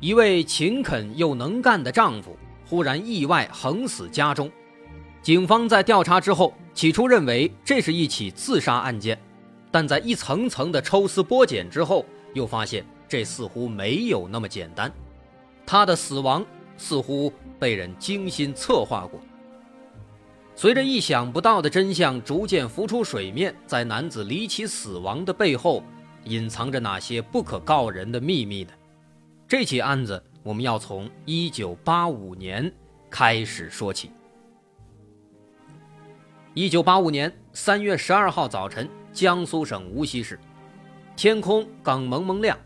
一位勤恳又能干的丈夫忽然意外横死家中，警方在调查之后，起初认为这是一起自杀案件，但在一层层的抽丝剥茧之后，又发现这似乎没有那么简单，他的死亡似乎被人精心策划过。随着意想不到的真相逐渐浮出水面，在男子离奇死亡的背后，隐藏着哪些不可告人的秘密呢？这起案子，我们要从一九八五年开始说起。一九八五年三月十二号早晨，江苏省无锡市，天空刚蒙蒙亮，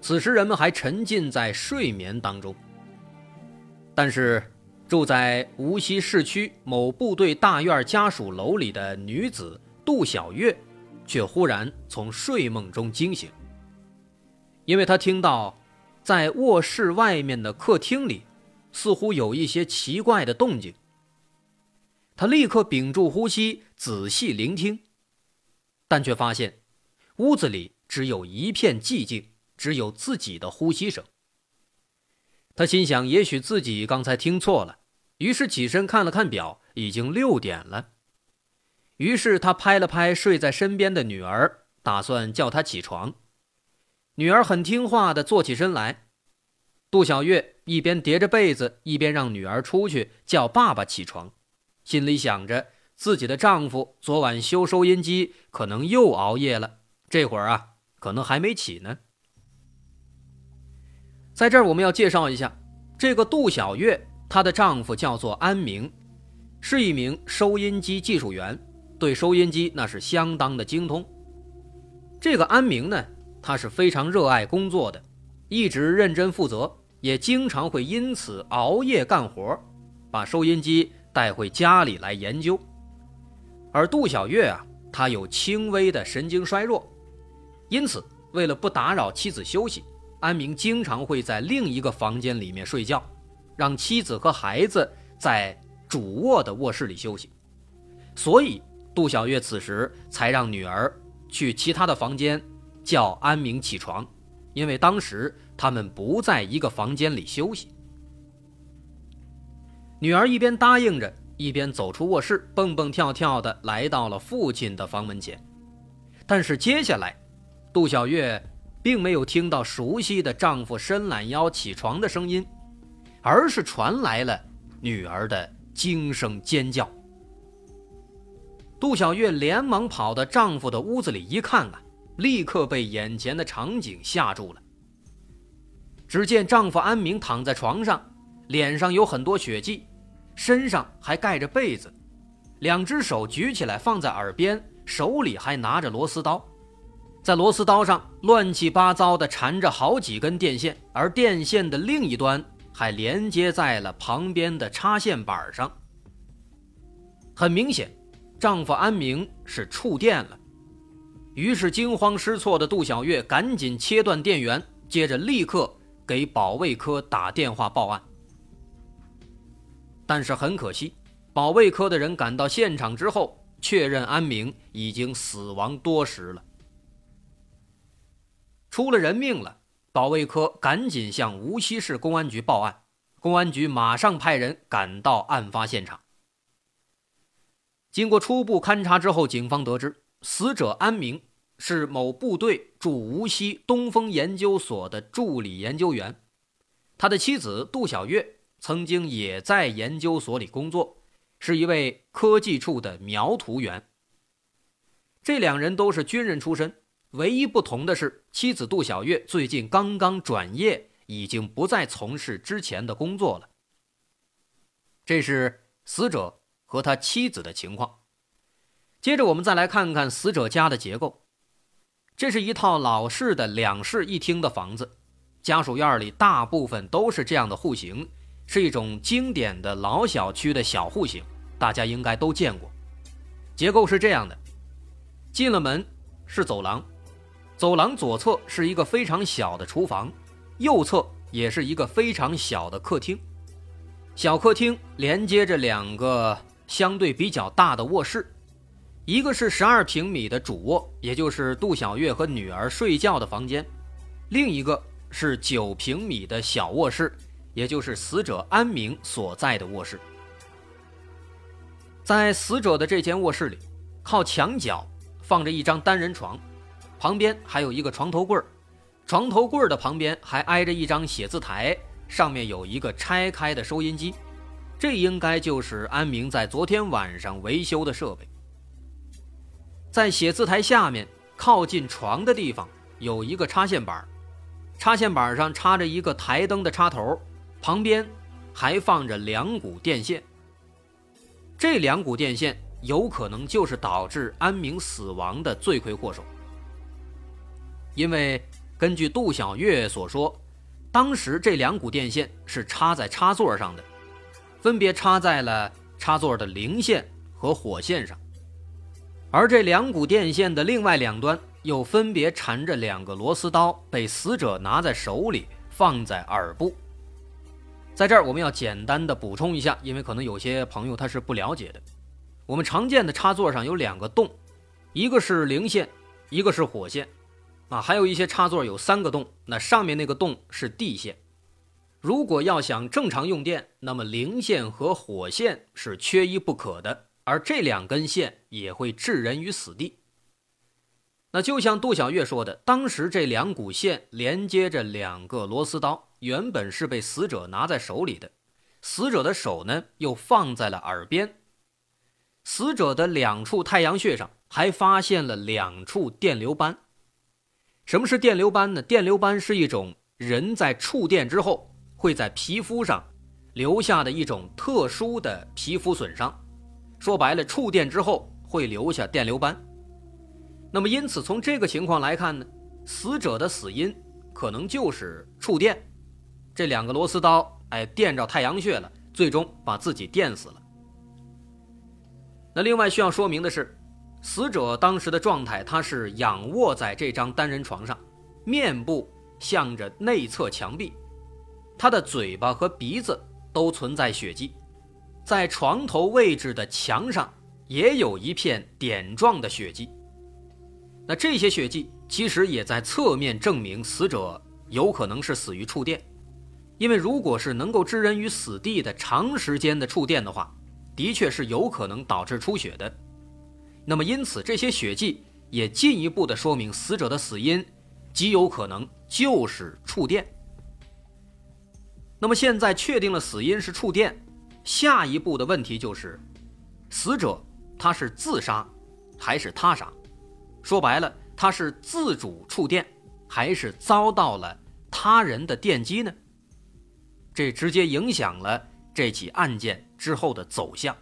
此时人们还沉浸在睡眠当中。但是，住在无锡市区某部队大院家属楼里的女子杜小月，却忽然从睡梦中惊醒，因为她听到。在卧室外面的客厅里，似乎有一些奇怪的动静。他立刻屏住呼吸，仔细聆听，但却发现屋子里只有一片寂静，只有自己的呼吸声。他心想，也许自己刚才听错了，于是起身看了看表，已经六点了。于是他拍了拍睡在身边的女儿，打算叫她起床。女儿很听话的坐起身来，杜小月一边叠着被子，一边让女儿出去叫爸爸起床，心里想着自己的丈夫昨晚修收音机可能又熬夜了，这会儿啊可能还没起呢。在这儿我们要介绍一下，这个杜小月，她的丈夫叫做安明，是一名收音机技术员，对收音机那是相当的精通。这个安明呢。他是非常热爱工作的，一直认真负责，也经常会因此熬夜干活，把收音机带回家里来研究。而杜小月啊，她有轻微的神经衰弱，因此为了不打扰妻子休息，安明经常会在另一个房间里面睡觉，让妻子和孩子在主卧的卧室里休息。所以杜小月此时才让女儿去其他的房间。叫安明起床，因为当时他们不在一个房间里休息。女儿一边答应着，一边走出卧室，蹦蹦跳跳的来到了父亲的房门前。但是接下来，杜小月并没有听到熟悉的丈夫伸懒腰起床的声音，而是传来了女儿的惊声尖叫。杜小月连忙跑到丈夫的屋子里一看啊。立刻被眼前的场景吓住了。只见丈夫安明躺在床上，脸上有很多血迹，身上还盖着被子，两只手举起来放在耳边，手里还拿着螺丝刀，在螺丝刀上乱七八糟地缠着好几根电线，而电线的另一端还连接在了旁边的插线板上。很明显，丈夫安明是触电了。于是惊慌失措的杜小月赶紧切断电源，接着立刻给保卫科打电话报案。但是很可惜，保卫科的人赶到现场之后，确认安明已经死亡多时了，出了人命了。保卫科赶紧向无锡市公安局报案，公安局马上派人赶到案发现场。经过初步勘查之后，警方得知。死者安明是某部队驻无锡东风研究所的助理研究员，他的妻子杜小月曾经也在研究所里工作，是一位科技处的描图员。这两人都是军人出身，唯一不同的是，妻子杜小月最近刚刚转业，已经不再从事之前的工作了。这是死者和他妻子的情况。接着，我们再来看看死者家的结构。这是一套老式的两室一厅的房子，家属院里大部分都是这样的户型，是一种经典的老小区的小户型，大家应该都见过。结构是这样的：进了门是走廊，走廊左侧是一个非常小的厨房，右侧也是一个非常小的客厅。小客厅连接着两个相对比较大的卧室，一个是十二平米的主卧，也就是杜小月和女儿睡觉的房间；另一个是九平米的小卧室。也就是死者安明所在的卧室，在死者的这间卧室里，靠墙角放着一张单人床，旁边还有一个床头柜床头柜的旁边还挨着一张写字台，上面有一个拆开的收音机，这应该就是安明在昨天晚上维修的设备。在写字台下面靠近床的地方有一个插线板，插线板上插着一个台灯的插头。旁边还放着两股电线，这两股电线有可能就是导致安明死亡的罪魁祸首。因为根据杜小月所说，当时这两股电线是插在插座上的，分别插在了插座的零线和火线上，而这两股电线的另外两端又分别缠着两个螺丝刀，被死者拿在手里放在耳部。在这儿，我们要简单的补充一下，因为可能有些朋友他是不了解的。我们常见的插座上有两个洞，一个是零线，一个是火线，啊，还有一些插座有三个洞，那上面那个洞是地线。如果要想正常用电，那么零线和火线是缺一不可的，而这两根线也会置人于死地。那就像杜小月说的，当时这两股线连接着两个螺丝刀。原本是被死者拿在手里的，死者的手呢又放在了耳边。死者的两处太阳穴上还发现了两处电流斑。什么是电流斑呢？电流斑是一种人在触电之后会在皮肤上留下的一种特殊的皮肤损伤。说白了，触电之后会留下电流斑。那么，因此从这个情况来看呢，死者的死因可能就是触电。这两个螺丝刀，哎，电着太阳穴了，最终把自己电死了。那另外需要说明的是，死者当时的状态，他是仰卧在这张单人床上，面部向着内侧墙壁，他的嘴巴和鼻子都存在血迹，在床头位置的墙上也有一片点状的血迹。那这些血迹其实也在侧面证明死者有可能是死于触电。因为如果是能够置人于死地的长时间的触电的话，的确是有可能导致出血的。那么因此这些血迹也进一步的说明死者的死因极有可能就是触电。那么现在确定了死因是触电，下一步的问题就是，死者他是自杀还是他杀？说白了，他是自主触电还是遭到了他人的电击呢？这直接影响了这起案件之后的走向。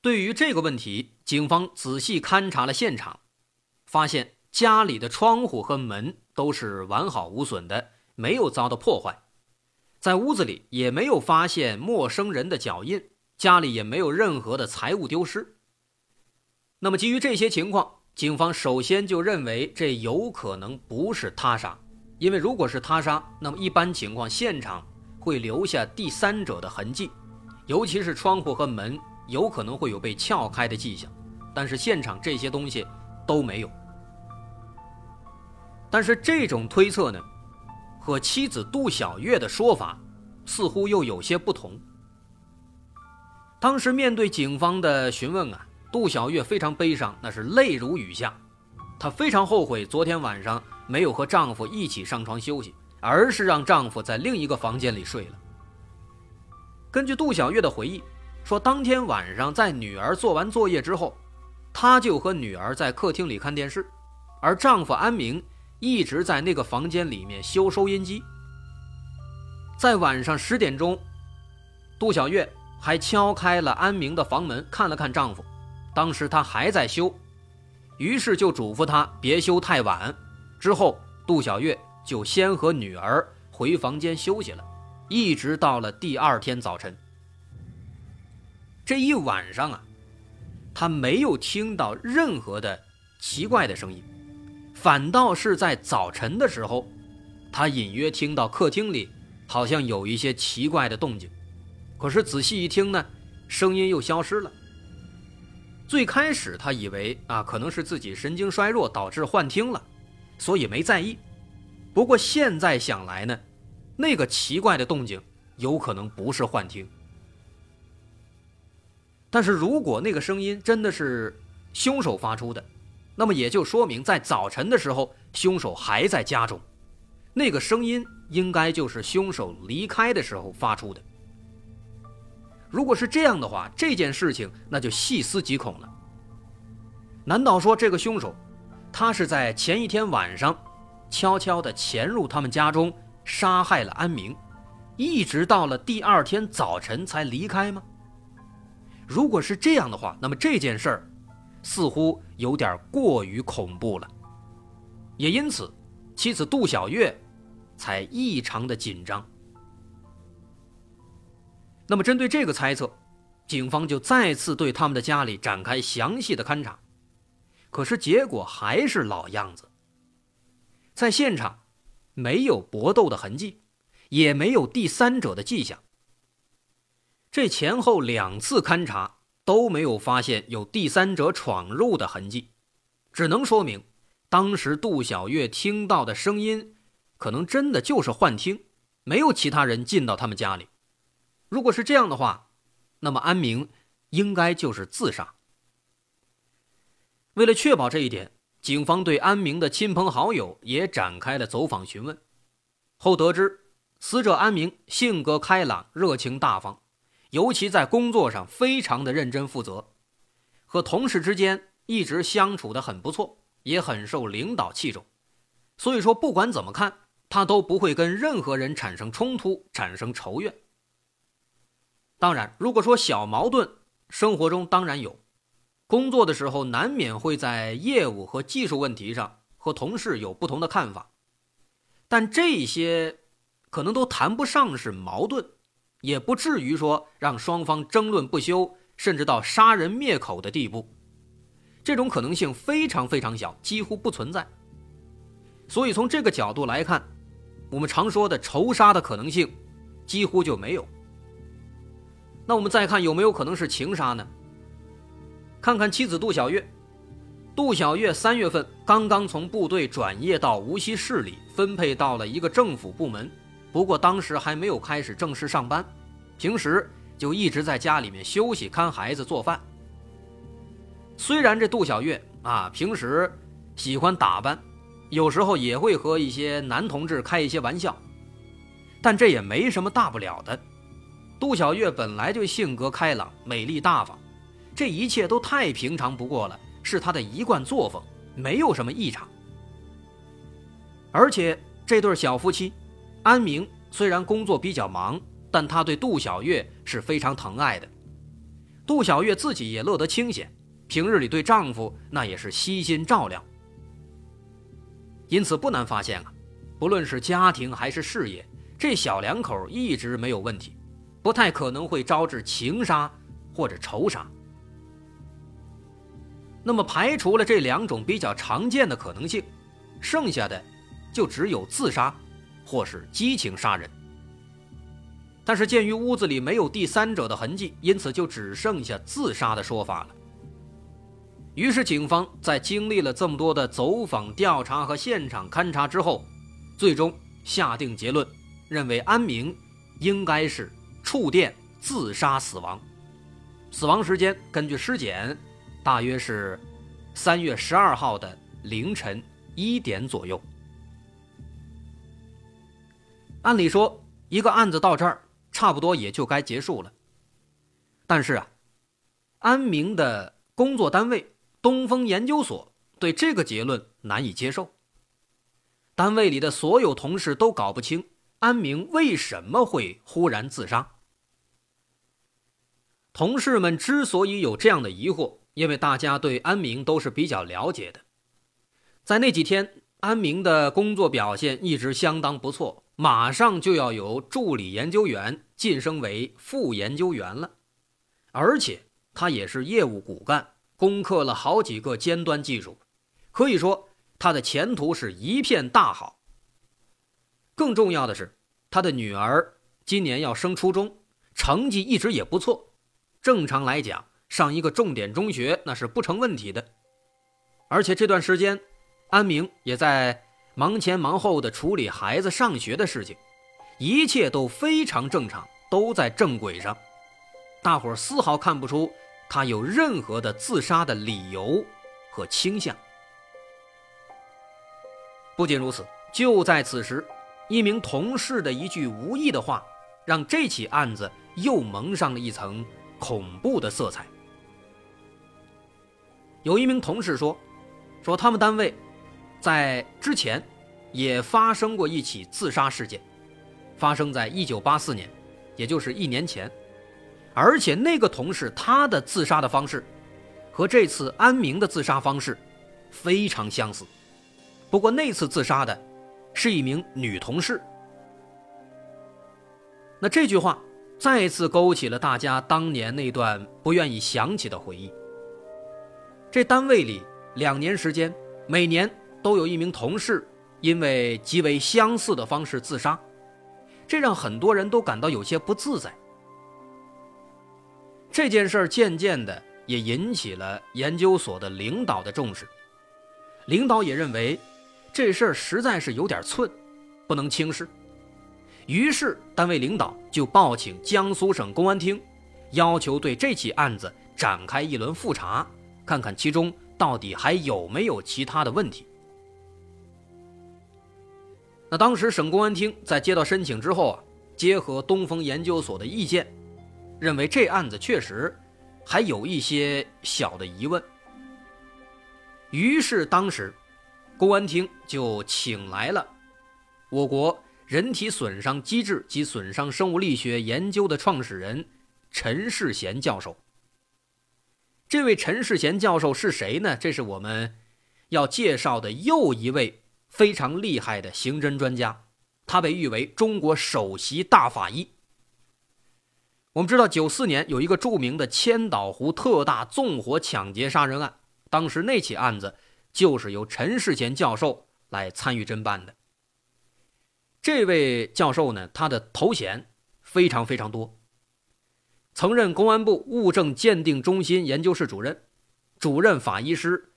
对于这个问题，警方仔细勘察了现场，发现家里的窗户和门都是完好无损的，没有遭到破坏，在屋子里也没有发现陌生人的脚印，家里也没有任何的财物丢失。那么，基于这些情况。警方首先就认为这有可能不是他杀，因为如果是他杀，那么一般情况现场会留下第三者的痕迹，尤其是窗户和门有可能会有被撬开的迹象，但是现场这些东西都没有。但是这种推测呢，和妻子杜小月的说法似乎又有些不同。当时面对警方的询问啊。杜小月非常悲伤，那是泪如雨下。她非常后悔昨天晚上没有和丈夫一起上床休息，而是让丈夫在另一个房间里睡了。根据杜小月的回忆，说当天晚上在女儿做完作业之后，她就和女儿在客厅里看电视，而丈夫安明一直在那个房间里面修收音机。在晚上十点钟，杜小月还敲开了安明的房门，看了看丈夫。当时他还在修，于是就嘱咐他别修太晚。之后，杜小月就先和女儿回房间休息了，一直到了第二天早晨。这一晚上啊，他没有听到任何的奇怪的声音，反倒是在早晨的时候，他隐约听到客厅里好像有一些奇怪的动静。可是仔细一听呢，声音又消失了。最开始他以为啊，可能是自己神经衰弱导致幻听了，所以没在意。不过现在想来呢，那个奇怪的动静有可能不是幻听。但是如果那个声音真的是凶手发出的，那么也就说明在早晨的时候凶手还在家中，那个声音应该就是凶手离开的时候发出的。如果是这样的话，这件事情那就细思极恐了。难道说这个凶手，他是在前一天晚上，悄悄地潜入他们家中，杀害了安明，一直到了第二天早晨才离开吗？如果是这样的话，那么这件事儿，似乎有点过于恐怖了。也因此，妻子杜小月，才异常的紧张。那么，针对这个猜测，警方就再次对他们的家里展开详细的勘查。可是结果还是老样子，在现场没有搏斗的痕迹，也没有第三者的迹象。这前后两次勘查都没有发现有第三者闯入的痕迹，只能说明当时杜小月听到的声音，可能真的就是幻听，没有其他人进到他们家里。如果是这样的话，那么安明应该就是自杀。为了确保这一点，警方对安明的亲朋好友也展开了走访询问。后得知，死者安明性格开朗、热情大方，尤其在工作上非常的认真负责，和同事之间一直相处的很不错，也很受领导器重。所以说，不管怎么看，他都不会跟任何人产生冲突、产生仇怨。当然，如果说小矛盾，生活中当然有，工作的时候难免会在业务和技术问题上和同事有不同的看法，但这些可能都谈不上是矛盾，也不至于说让双方争论不休，甚至到杀人灭口的地步，这种可能性非常非常小，几乎不存在。所以从这个角度来看，我们常说的仇杀的可能性几乎就没有。那我们再看有没有可能是情杀呢？看看妻子杜小月，杜小月三月份刚刚从部队转业到无锡市里，分配到了一个政府部门，不过当时还没有开始正式上班，平时就一直在家里面休息、看孩子、做饭。虽然这杜小月啊平时喜欢打扮，有时候也会和一些男同志开一些玩笑，但这也没什么大不了的。杜小月本来就性格开朗、美丽大方，这一切都太平常不过了，是她的一贯作风，没有什么异常。而且这对小夫妻，安明虽然工作比较忙，但他对杜小月是非常疼爱的。杜小月自己也乐得清闲，平日里对丈夫那也是悉心照料。因此不难发现啊，不论是家庭还是事业，这小两口一直没有问题。不太可能会招致情杀或者仇杀。那么排除了这两种比较常见的可能性，剩下的就只有自杀或是激情杀人。但是鉴于屋子里没有第三者的痕迹，因此就只剩下自杀的说法了。于是警方在经历了这么多的走访调查和现场勘查之后，最终下定结论，认为安明应该是。触电自杀死亡，死亡时间根据尸检，大约是三月十二号的凌晨一点左右。按理说，一个案子到这儿差不多也就该结束了。但是啊，安明的工作单位东风研究所对这个结论难以接受。单位里的所有同事都搞不清安明为什么会忽然自杀。同事们之所以有这样的疑惑，因为大家对安明都是比较了解的。在那几天，安明的工作表现一直相当不错，马上就要由助理研究员晋升为副研究员了，而且他也是业务骨干，攻克了好几个尖端技术，可以说他的前途是一片大好。更重要的是，他的女儿今年要升初中，成绩一直也不错，正常来讲上一个重点中学那是不成问题的，而且这段时间。安明也在忙前忙后的处理孩子上学的事情，一切都非常正常，都在正轨上。大伙儿丝毫看不出他有任何的自杀的理由和倾向。不仅如此，就在此时，一名同事的一句无意的话，让这起案子又蒙上了一层恐怖的色彩。有一名同事说：“说他们单位。”在之前，也发生过一起自杀事件，发生在一九八四年，也就是一年前，而且那个同事他的自杀的方式，和这次安明的自杀方式非常相似，不过那次自杀的是一名女同事。那这句话再次勾起了大家当年那段不愿意想起的回忆。这单位里两年时间，每年。都有一名同事因为极为相似的方式自杀，这让很多人都感到有些不自在。这件事儿渐渐的也引起了研究所的领导的重视，领导也认为这事儿实在是有点寸，不能轻视。于是单位领导就报请江苏省公安厅，要求对这起案子展开一轮复查，看看其中到底还有没有其他的问题。那当时省公安厅在接到申请之后啊，结合东风研究所的意见，认为这案子确实还有一些小的疑问。于是当时，公安厅就请来了我国人体损伤机制及损伤生物力学研究的创始人陈世贤教授。这位陈世贤教授是谁呢？这是我们要介绍的又一位。非常厉害的刑侦专家，他被誉为中国首席大法医。我们知道，九四年有一个著名的千岛湖特大纵火抢劫杀人案，当时那起案子就是由陈世贤教授来参与侦办的。这位教授呢，他的头衔非常非常多，曾任公安部物证鉴定中心研究室主任、主任法医师、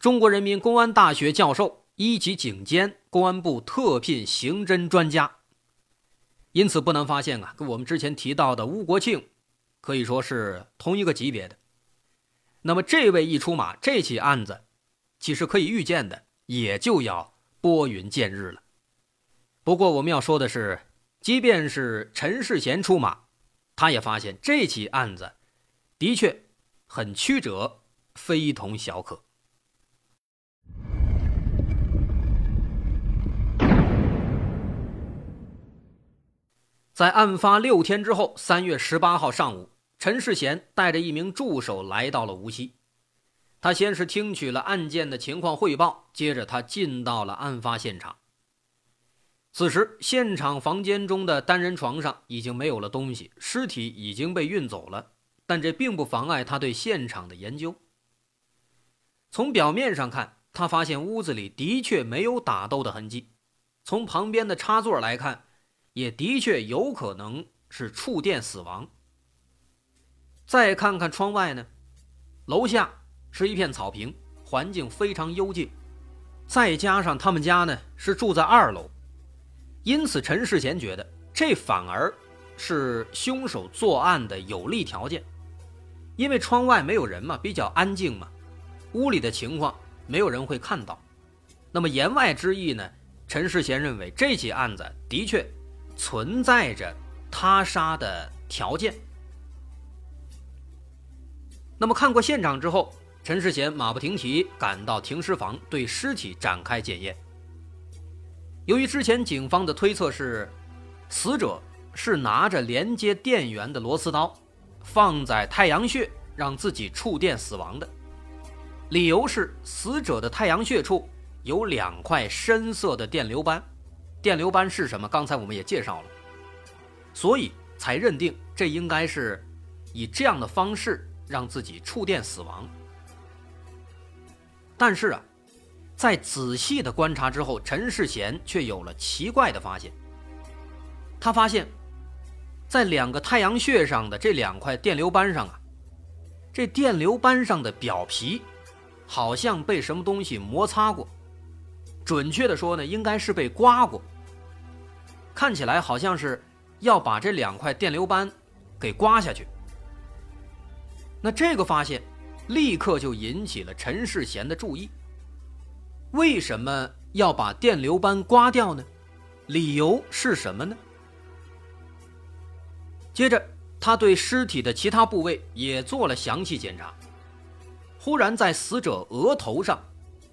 中国人民公安大学教授。一级警监，公安部特聘刑侦专家。因此不难发现啊，跟我们之前提到的吴国庆，可以说是同一个级别的。那么这位一出马，这起案子，其实可以预见的，也就要拨云见日了。不过我们要说的是，即便是陈世贤出马，他也发现这起案子，的确很曲折，非同小可。在案发六天之后，三月十八号上午，陈世贤带着一名助手来到了无锡。他先是听取了案件的情况汇报，接着他进到了案发现场。此时，现场房间中的单人床上已经没有了东西，尸体已经被运走了，但这并不妨碍他对现场的研究。从表面上看，他发现屋子里的确没有打斗的痕迹。从旁边的插座来看。也的确有可能是触电死亡。再看看窗外呢，楼下是一片草坪，环境非常幽静。再加上他们家呢是住在二楼，因此陈世贤觉得这反而是凶手作案的有利条件。因为窗外没有人嘛，比较安静嘛，屋里的情况没有人会看到。那么言外之意呢，陈世贤认为这起案子的确。存在着他杀的条件。那么看过现场之后，陈世贤马不停蹄赶到停尸房，对尸体展开检验。由于之前警方的推测是，死者是拿着连接电源的螺丝刀，放在太阳穴让自己触电死亡的，理由是死者的太阳穴处有两块深色的电流斑，电流斑是什么？刚才我们也介绍了，所以才认定这应该是以这样的方式让自己触电死亡。但是啊，在仔细的观察之后，陈世贤却有了奇怪的发现。他发现，在两个太阳穴上的这两块电流斑上啊，这电流斑上的表皮好像被什么东西摩擦过，准确的说呢，应该是被刮过。看起来好像是要把这两块电流斑给刮下去。那这个发现。立刻就引起了陈世贤的注意。为什么要把电流斑刮掉呢？理由是什么呢？接着，他对尸体的其他部位也做了详细检查。忽然，在死者额头上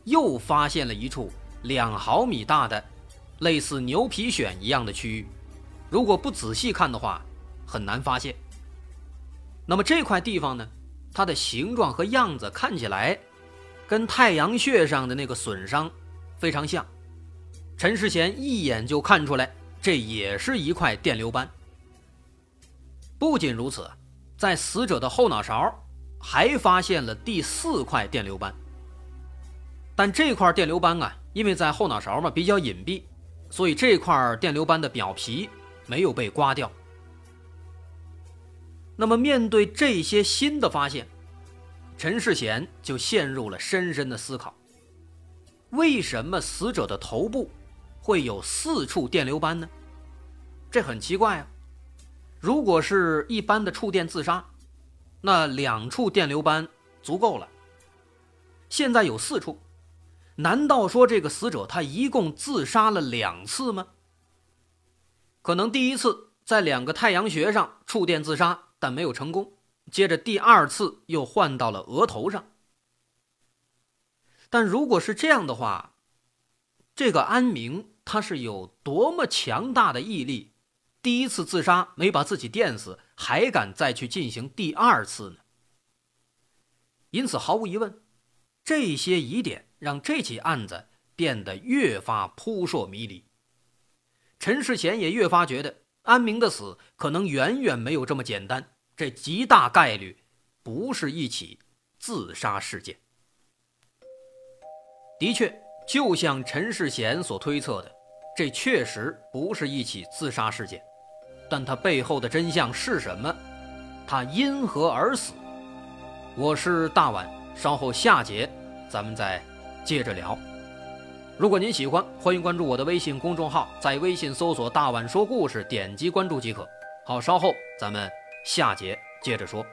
又发现了一处两毫米大的、类似牛皮癣一样的区域。如果不仔细看的话，很难发现。那么这块地方呢？它的形状和样子看起来，跟太阳穴上的那个损伤非常像。陈世贤一眼就看出来，这也是一块电流斑。不仅如此，在死者的后脑勺还发现了第四块电流斑。但这块电流斑啊，因为在后脑勺嘛比较隐蔽，所以这块电流斑的表皮没有被刮掉。那么，面对这些新的发现，陈世贤就陷入了深深的思考：为什么死者的头部会有四处电流斑呢？这很奇怪啊！如果是一般的触电自杀，那两处电流斑足够了。现在有四处，难道说这个死者他一共自杀了两次吗？可能第一次在两个太阳穴上触电自杀。但没有成功。接着第二次又换到了额头上。但如果是这样的话，这个安明他是有多么强大的毅力？第一次自杀没把自己电死，还敢再去进行第二次呢？因此，毫无疑问，这些疑点让这起案子变得越发扑朔迷离。陈世贤也越发觉得。安明的死可能远远没有这么简单，这极大概率不是一起自杀事件。的确，就像陈世贤所推测的，这确实不是一起自杀事件。但他背后的真相是什么？他因何而死？我是大碗，稍后下节咱们再接着聊。如果您喜欢，欢迎关注我的微信公众号，在微信搜索“大碗说故事”，点击关注即可。好，稍后咱们下节接着说。